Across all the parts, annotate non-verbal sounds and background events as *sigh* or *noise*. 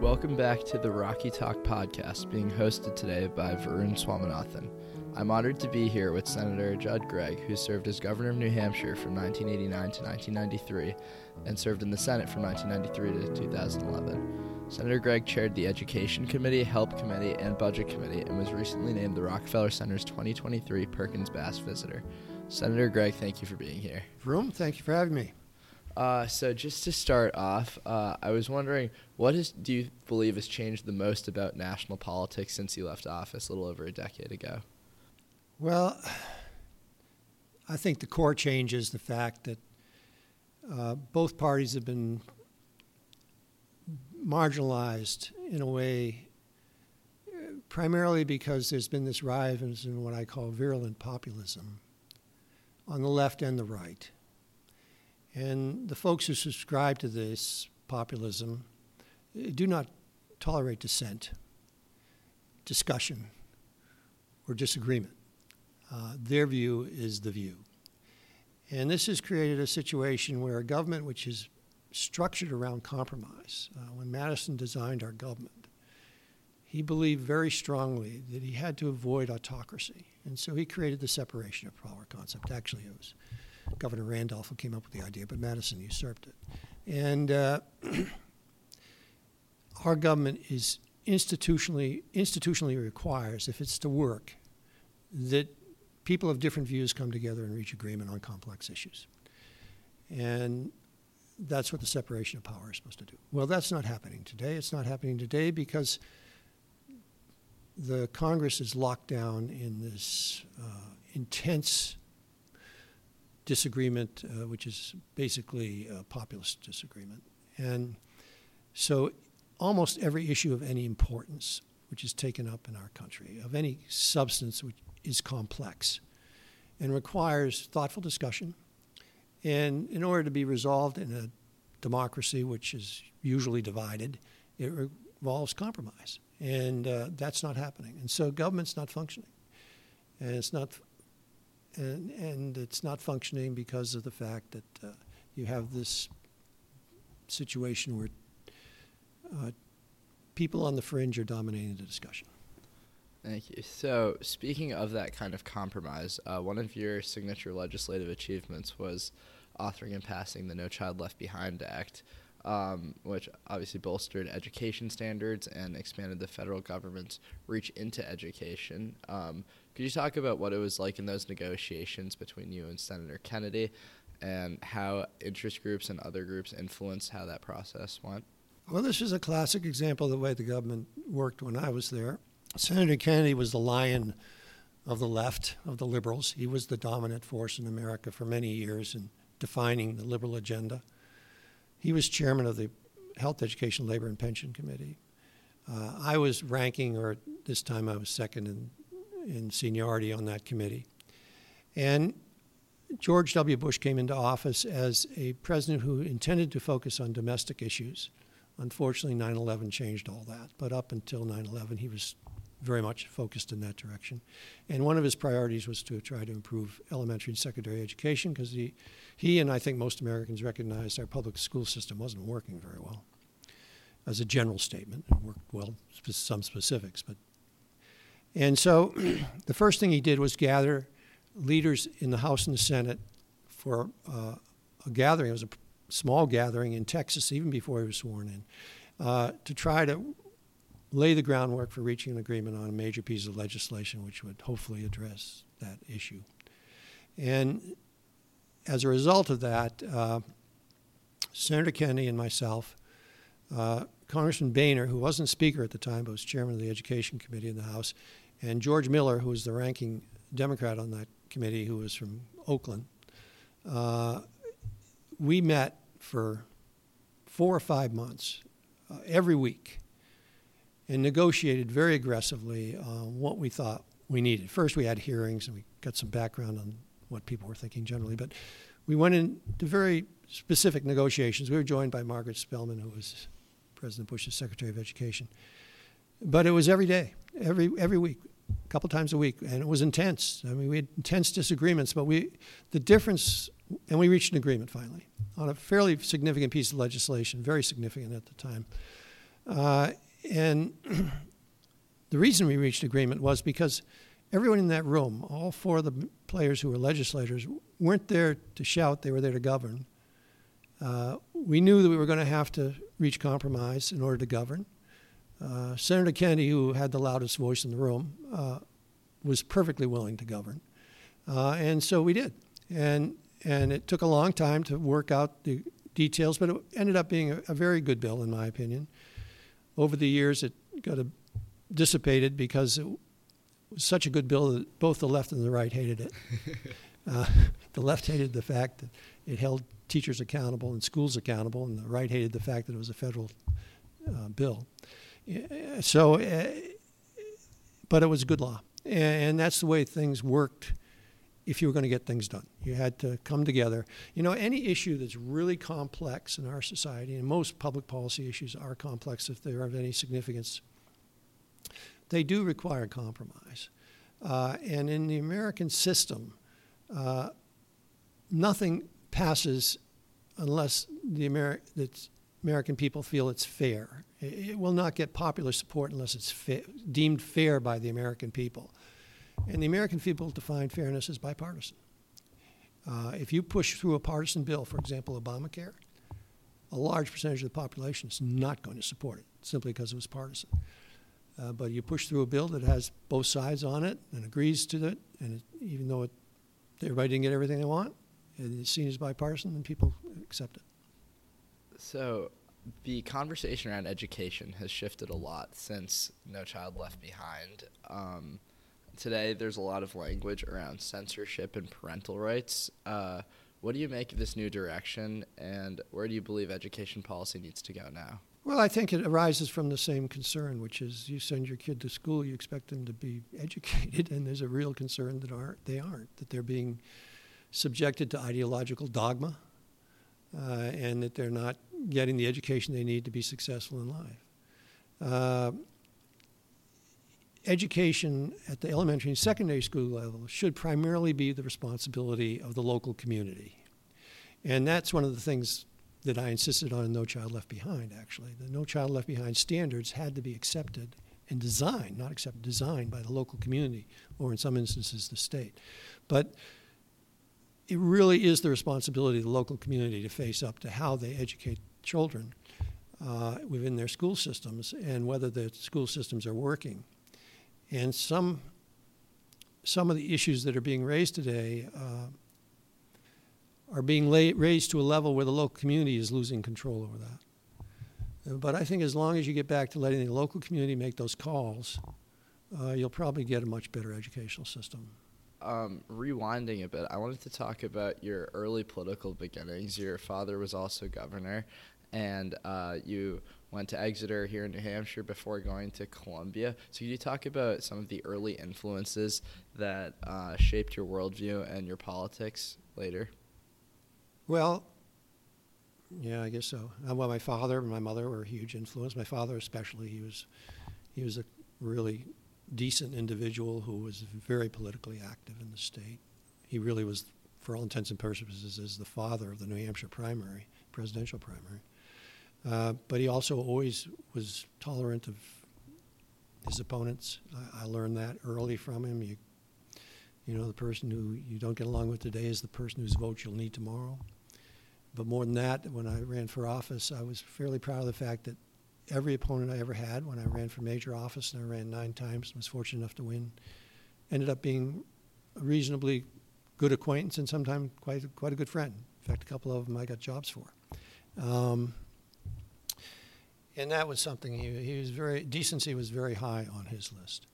Welcome back to the Rocky Talk podcast, being hosted today by Varun Swaminathan. I'm honored to be here with Senator Judd Gregg, who served as governor of New Hampshire from 1989 to 1993 and served in the Senate from 1993 to 2011. Senator Gregg chaired the Education Committee, Help Committee, and Budget Committee and was recently named the Rockefeller Center's 2023 Perkins Bass Visitor. Senator Gregg, thank you for being here. Varun, thank you for having me. Uh, so just to start off, uh, I was wondering, what is, do you believe has changed the most about national politics since you left office a little over a decade ago? Well, I think the core change is the fact that uh, both parties have been marginalized in a way, primarily because there's been this rise in what I call virulent populism on the left and the right. And the folks who subscribe to this populism eh, do not tolerate dissent, discussion, or disagreement. Uh, their view is the view. And this has created a situation where a government which is structured around compromise, uh, when Madison designed our government, he believed very strongly that he had to avoid autocracy. And so he created the separation of power concept. Actually, it was Governor Randolph who came up with the idea, but Madison usurped it. And uh, *clears throat* our government is institutionally institutionally requires, if it's to work, that people of different views come together and reach agreement on complex issues. And that's what the separation of power is supposed to do. Well, that's not happening today. It's not happening today because the Congress is locked down in this uh, intense disagreement, uh, which is basically a populist disagreement. And so almost every issue of any importance which is taken up in our country, of any substance which is complex and requires thoughtful discussion. And in order to be resolved in a democracy which is usually divided, it involves compromise. And uh, that's not happening. And so government's not functioning. And it's not and, and it's not functioning because of the fact that uh, you have this situation where uh, people on the fringe are dominating the discussion. Thank you. So, speaking of that kind of compromise, uh, one of your signature legislative achievements was authoring and passing the No Child Left Behind Act, um, which obviously bolstered education standards and expanded the federal government's reach into education. Um, could you talk about what it was like in those negotiations between you and Senator Kennedy and how interest groups and other groups influenced how that process went? Well, this is a classic example of the way the government worked when I was there. Senator Kennedy was the lion of the left, of the liberals. He was the dominant force in America for many years in defining the liberal agenda. He was chairman of the Health, Education, Labor, and Pension Committee. Uh, I was ranking, or this time I was second in in seniority on that committee. And George W. Bush came into office as a president who intended to focus on domestic issues. Unfortunately, 9 11 changed all that. But up until 9 11, he was very much focused in that direction. And one of his priorities was to try to improve elementary and secondary education because he, he and I think most Americans recognized our public school system wasn't working very well. As a general statement, it worked well, some specifics, but and so *clears throat* the first thing he did was gather leaders in the House and the Senate for uh, a gathering. It was a small gathering in Texas, even before he was sworn in, uh, to try to lay the groundwork for reaching an agreement on a major piece of legislation which would hopefully address that issue. And as a result of that, uh, Senator Kennedy and myself, uh, Congressman Boehner, who wasn't Speaker at the time but was Chairman of the Education Committee in the House, and George Miller, who was the ranking Democrat on that committee, who was from Oakland, uh, we met for four or five months uh, every week and negotiated very aggressively on what we thought we needed. First, we had hearings and we got some background on what people were thinking generally, but we went into very specific negotiations. We were joined by Margaret Spellings, who was President Bush's Secretary of Education. But it was every day, every every week, a couple times a week, and it was intense. I mean, we had intense disagreements, but we the difference, and we reached an agreement finally on a fairly significant piece of legislation, very significant at the time. Uh, and *clears throat* the reason we reached agreement was because everyone in that room, all four of the players who were legislators, weren't there to shout, they were there to govern. Uh, we knew that we were going to have to reach compromise in order to govern. Uh, Senator Kennedy, who had the loudest voice in the room, uh, was perfectly willing to govern. Uh, and so we did. And, and it took a long time to work out the details, but it ended up being a, a very good bill, in my opinion. Over the years, it got a, dissipated because it was such a good bill that both the left and the right hated it. *laughs* uh, the left hated the fact that it held teachers accountable and schools accountable, and the right hated the fact that it was a federal uh, bill. So, uh, but it was a good law, and that's the way things worked. If you were going to get things done, you had to come together. You know, any issue that's really complex in our society, and most public policy issues are complex if they're of any significance, they do require compromise. Uh, and in the American system, uh, nothing passes unless the Ameri- American people feel it's fair. It, it, will not get popular support unless it's fa- deemed fair by the American people. And the American people define fairness as bipartisan. Uh, if you push through a partisan bill, for example, Obamacare, a large percentage of the population is not going to support it simply because it was partisan. Uh, but you push through a bill that has both sides on it and agrees to it, and it, even though it, everybody didn't get everything they want, it's seen as bipartisan, and people accept it. So, the conversation around education has shifted a lot since No Child Left Behind. Um, today, there's a lot of language around censorship and parental rights. Uh, what do you make of this new direction, and where do you believe education policy needs to go now? Well, I think it arises from the same concern, which is you send your kid to school, you expect them to be *laughs* educated, and there's a real concern that aren't, they aren't, that they're being subjected to ideological dogma, uh, and that they're not getting the education they need to be successful in life. Uh, education at the elementary and secondary school level should primarily be the responsibility of the local community. And that's one of the things that I insisted on in No Child Left Behind, actually. The No Child Left Behind standards had to be accepted and designed, not accepted, designed by the local community, or in some instances, the state. But it really is the responsibility of the local community to face up to how they educate children uh, within their school systems and whether the school systems are working. And some, some of the issues that are being raised today uh, are being la- raised to a level where the local community is losing control over that. But I think as long as you get back to letting the local community make those calls, uh, you'll probably get a much better educational system. Um, rewinding a bit, I wanted to talk about your early political beginnings. Your father was also governor, and uh, you went to Exeter here in New Hampshire before going to Columbia. So, could you talk about some of the early influences that uh, shaped your worldview and your politics later? Well, yeah, I guess so. Uh, well, my father and my mother were a huge influence. My father, especially, he was he was a really decent individual who was very politically active in the state. He really was, for all intents and purposes, is the father of the New Hampshire primary, presidential primary. Uh, but he also always was tolerant of his opponents. I, I learned that early from him. You, you know, the person who you don't get along with today is the person whose vote you'll need tomorrow. But more than that, when I ran for office, I was fairly proud of the fact that every opponent I ever had when I ran for major office, and I ran nine times, and was fortunate enough to win, ended up being a reasonably good acquaintance and sometimes quite quite a good friend. In fact, a couple of them I got jobs for. Um, and that was something he, he, was very decency was very high on his list.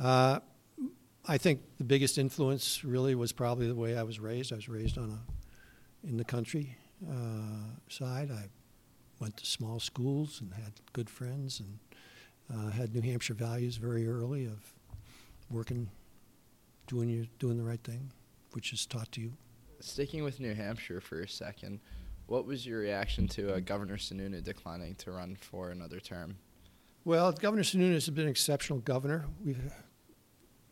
Uh, I think the biggest influence really was probably the way I was raised. I was raised on a in the country uh, side. I went to small schools and had good friends and uh, had New Hampshire values very early of working, doing your, doing the right thing, which is taught to you. Sticking with New Hampshire for a second, what was your reaction to uh, Governor Sununu declining to run for another term? Well, Governor Sununu has been an exceptional governor. We've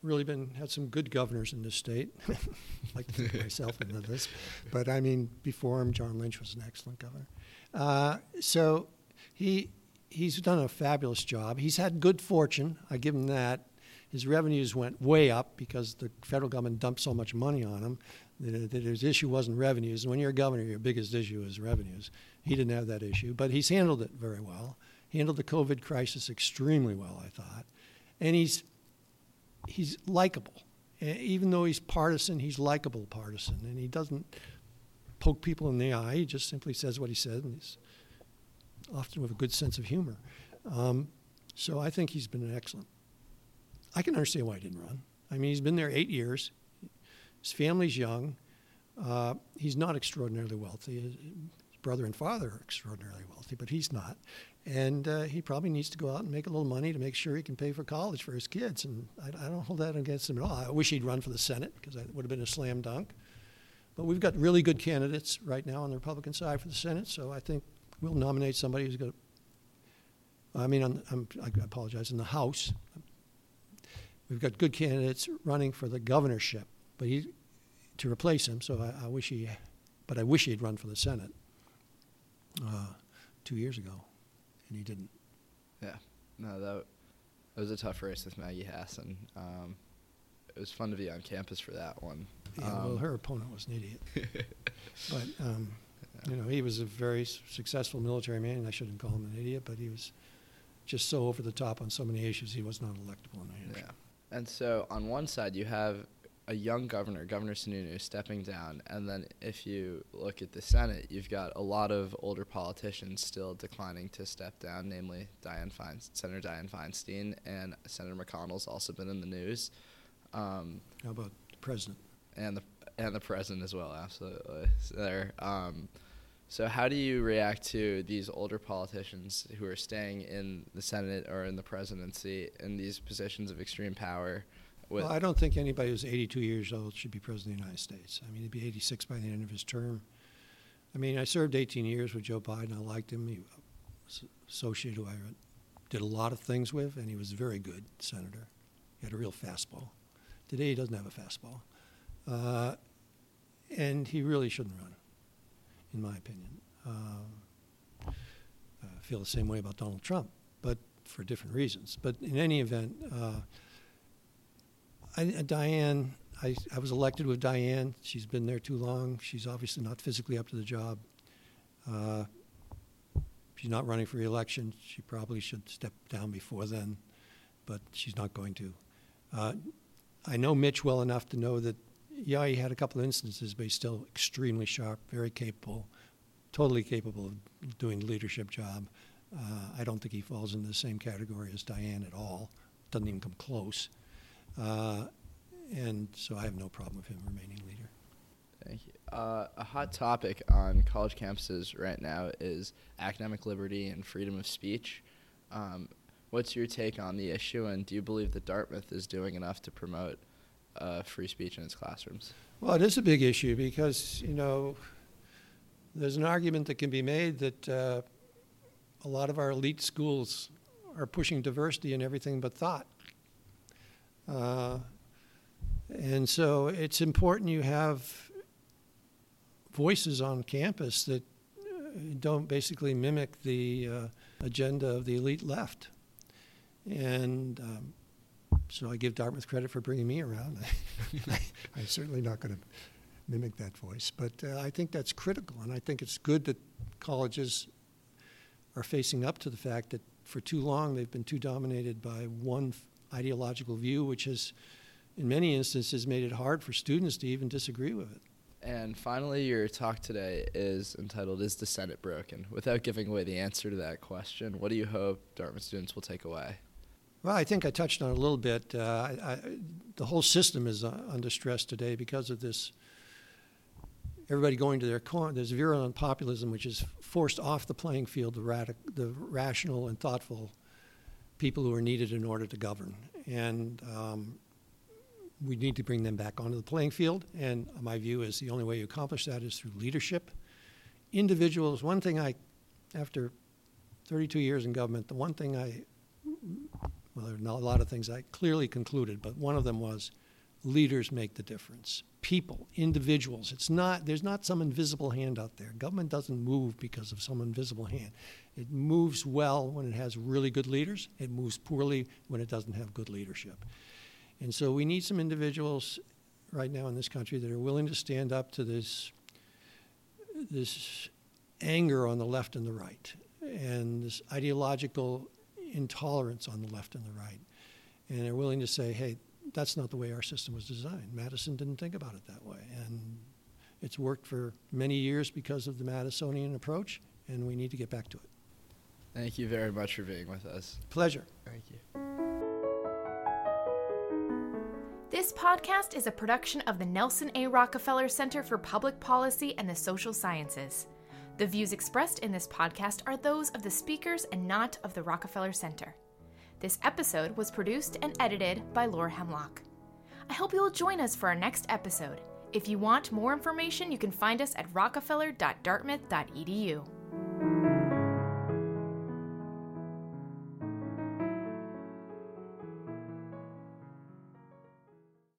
really been had some good governors in this state. I *laughs* like to think myself into this, but I mean, before him, John Lynch was an excellent governor. Uh, so he he's done a fabulous job. He's had good fortune. I give him that. His revenues went way up because the federal government dumped so much money on him that, that his issue wasn't revenues. And when you're a governor, your biggest issue is revenues. He didn't have that issue, but he's handled it very well. He handled the COVID crisis extremely well, I thought. And he's, he's likable. Even though he's partisan, he's likable partisan. And he doesn't poke people in the eye. He just simply says what he says, and he's often with a good sense of humor. Um, so I think he's been an excellent. I can understand why he didn't run. I mean, he's been there eight years. His family's young. Uh, he's not extraordinarily wealthy. His brother and father are extraordinarily wealthy, but he's not. And uh, he probably needs to go out and make a little money to make sure he can pay for college for his kids. And I, I don't hold that against him at all. I wish he'd run for the Senate because that would have been a slam dunk. But we've got really good candidates right now on the Republican side for the Senate, so I think we'll nominate somebody who's going to. I mean, i apologize. In the House, we've got good candidates running for the governorship, but he to replace him. So I, I wish he, but I wish he'd run for the Senate uh, two years ago, and he didn't. Yeah, no, that, that was a tough race with Maggie Hassan. Um, it was fun to be on campus for that one. Yeah, um, well, her opponent was an idiot, *laughs* but um, you know, he was a very successful military man. And I shouldn't call him an idiot, but he was just so over the top on so many issues. He was not electable in New Hampshire. Yeah. And so on one side, you have a young governor, Governor Sununu, stepping down, and then if you look at the Senate, you've got a lot of older politicians still declining to step down, namely Dianne Fein- Senator Dianne Feinstein, and Senator McConnell's also been in the news. Um, How about the president? And the and the president as well, absolutely. So there. Um, so, how do you react to these older politicians who are staying in the Senate or in the presidency in these positions of extreme power? well, I don't think anybody who's 82 years old should be president of the United States. I mean, he'd be 86 by the end of his term. I mean, I served 18 years with Joe Biden. I liked him. He was associate who I did a lot of things with, and he was a very good senator. He had a real fastball. Today, he doesn't have a fastball. Uh, and he really shouldn't run in my opinion. Uh, I feel the same way about Donald Trump, but for different reasons. But in any event, uh, I, uh, Dianne, I, I was elected with Dianne. She's been there too long. She's obviously not physically up to the job. Uh, she's not running for reelection. She probably should step down before then, but she's not going to. Uh, I know Mitch well enough to know that yeah, he had a couple of instances, but he's still extremely sharp, very capable, totally capable of doing the leadership job. Uh, I don't think he falls in the same category as Dianne at all. Doesn't even come close. Uh, and so I have no problem with him remaining leader. Thank you. Uh, a hot topic on college campuses right now is academic liberty and freedom of speech. Um, what's your take on the issue, and do you believe that Dartmouth is doing enough to promote uh, free speech in its classrooms? Well, it is a big issue because, you know, there's an argument that can be made that uh, a lot of our elite schools are pushing diversity in everything but thought. Uh, and so it's important you have voices on campus that uh, don't basically mimic the uh, agenda of the elite left. And um, so I give Dartmouth credit for bringing me around. *laughs* I'm certainly not going to mimic that voice, but uh, I think that's critical, and I think it's good that colleges are facing up to the fact that for too long they've been too dominated by one ideological view, which has, in many instances, made it hard for students to even disagree with it. And finally, your talk today is entitled Is the Senate Broken? Without giving away the answer to that question, what do you hope Dartmouth students will take away? Well, I think I touched on a little bit. Uh, I, I, the whole system is uh, under stress today because of this. Everybody going to their corner. There's virulent populism, which has forced off the playing field the, radic- the rational and thoughtful people who are needed in order to govern. And um, we need to bring them back onto the playing field. And my view is the only way you accomplish that is through leadership. Individuals, one thing I, after 32 years in government, the one thing I well, there are a lot of things I clearly concluded, but one of them was leaders make the difference. people, individuals. It's not there's not some invisible hand out there. Government doesn't move because of some invisible hand. It moves well when it has really good leaders. It moves poorly when it doesn't have good leadership. And so we need some individuals right now in this country that are willing to stand up to this this anger on the left and the right and this ideological intolerance on the left and the right. And they're willing to say, hey, that's not the way our system was designed. Madison didn't think about it that way. And it's worked for many years because of the Madisonian approach, and we need to get back to it. Thank you very much for being with us. Pleasure. Thank you. This podcast is a production of the Nelson A. Rockefeller Center for Public Policy and the Social Sciences. The views expressed in this podcast are those of the speakers and not of the Rockefeller Center. This episode was produced and edited by Laura Hemlock. I hope you will join us for our next episode. If you want more information, you can find us at rockefeller.dartmouth.edu.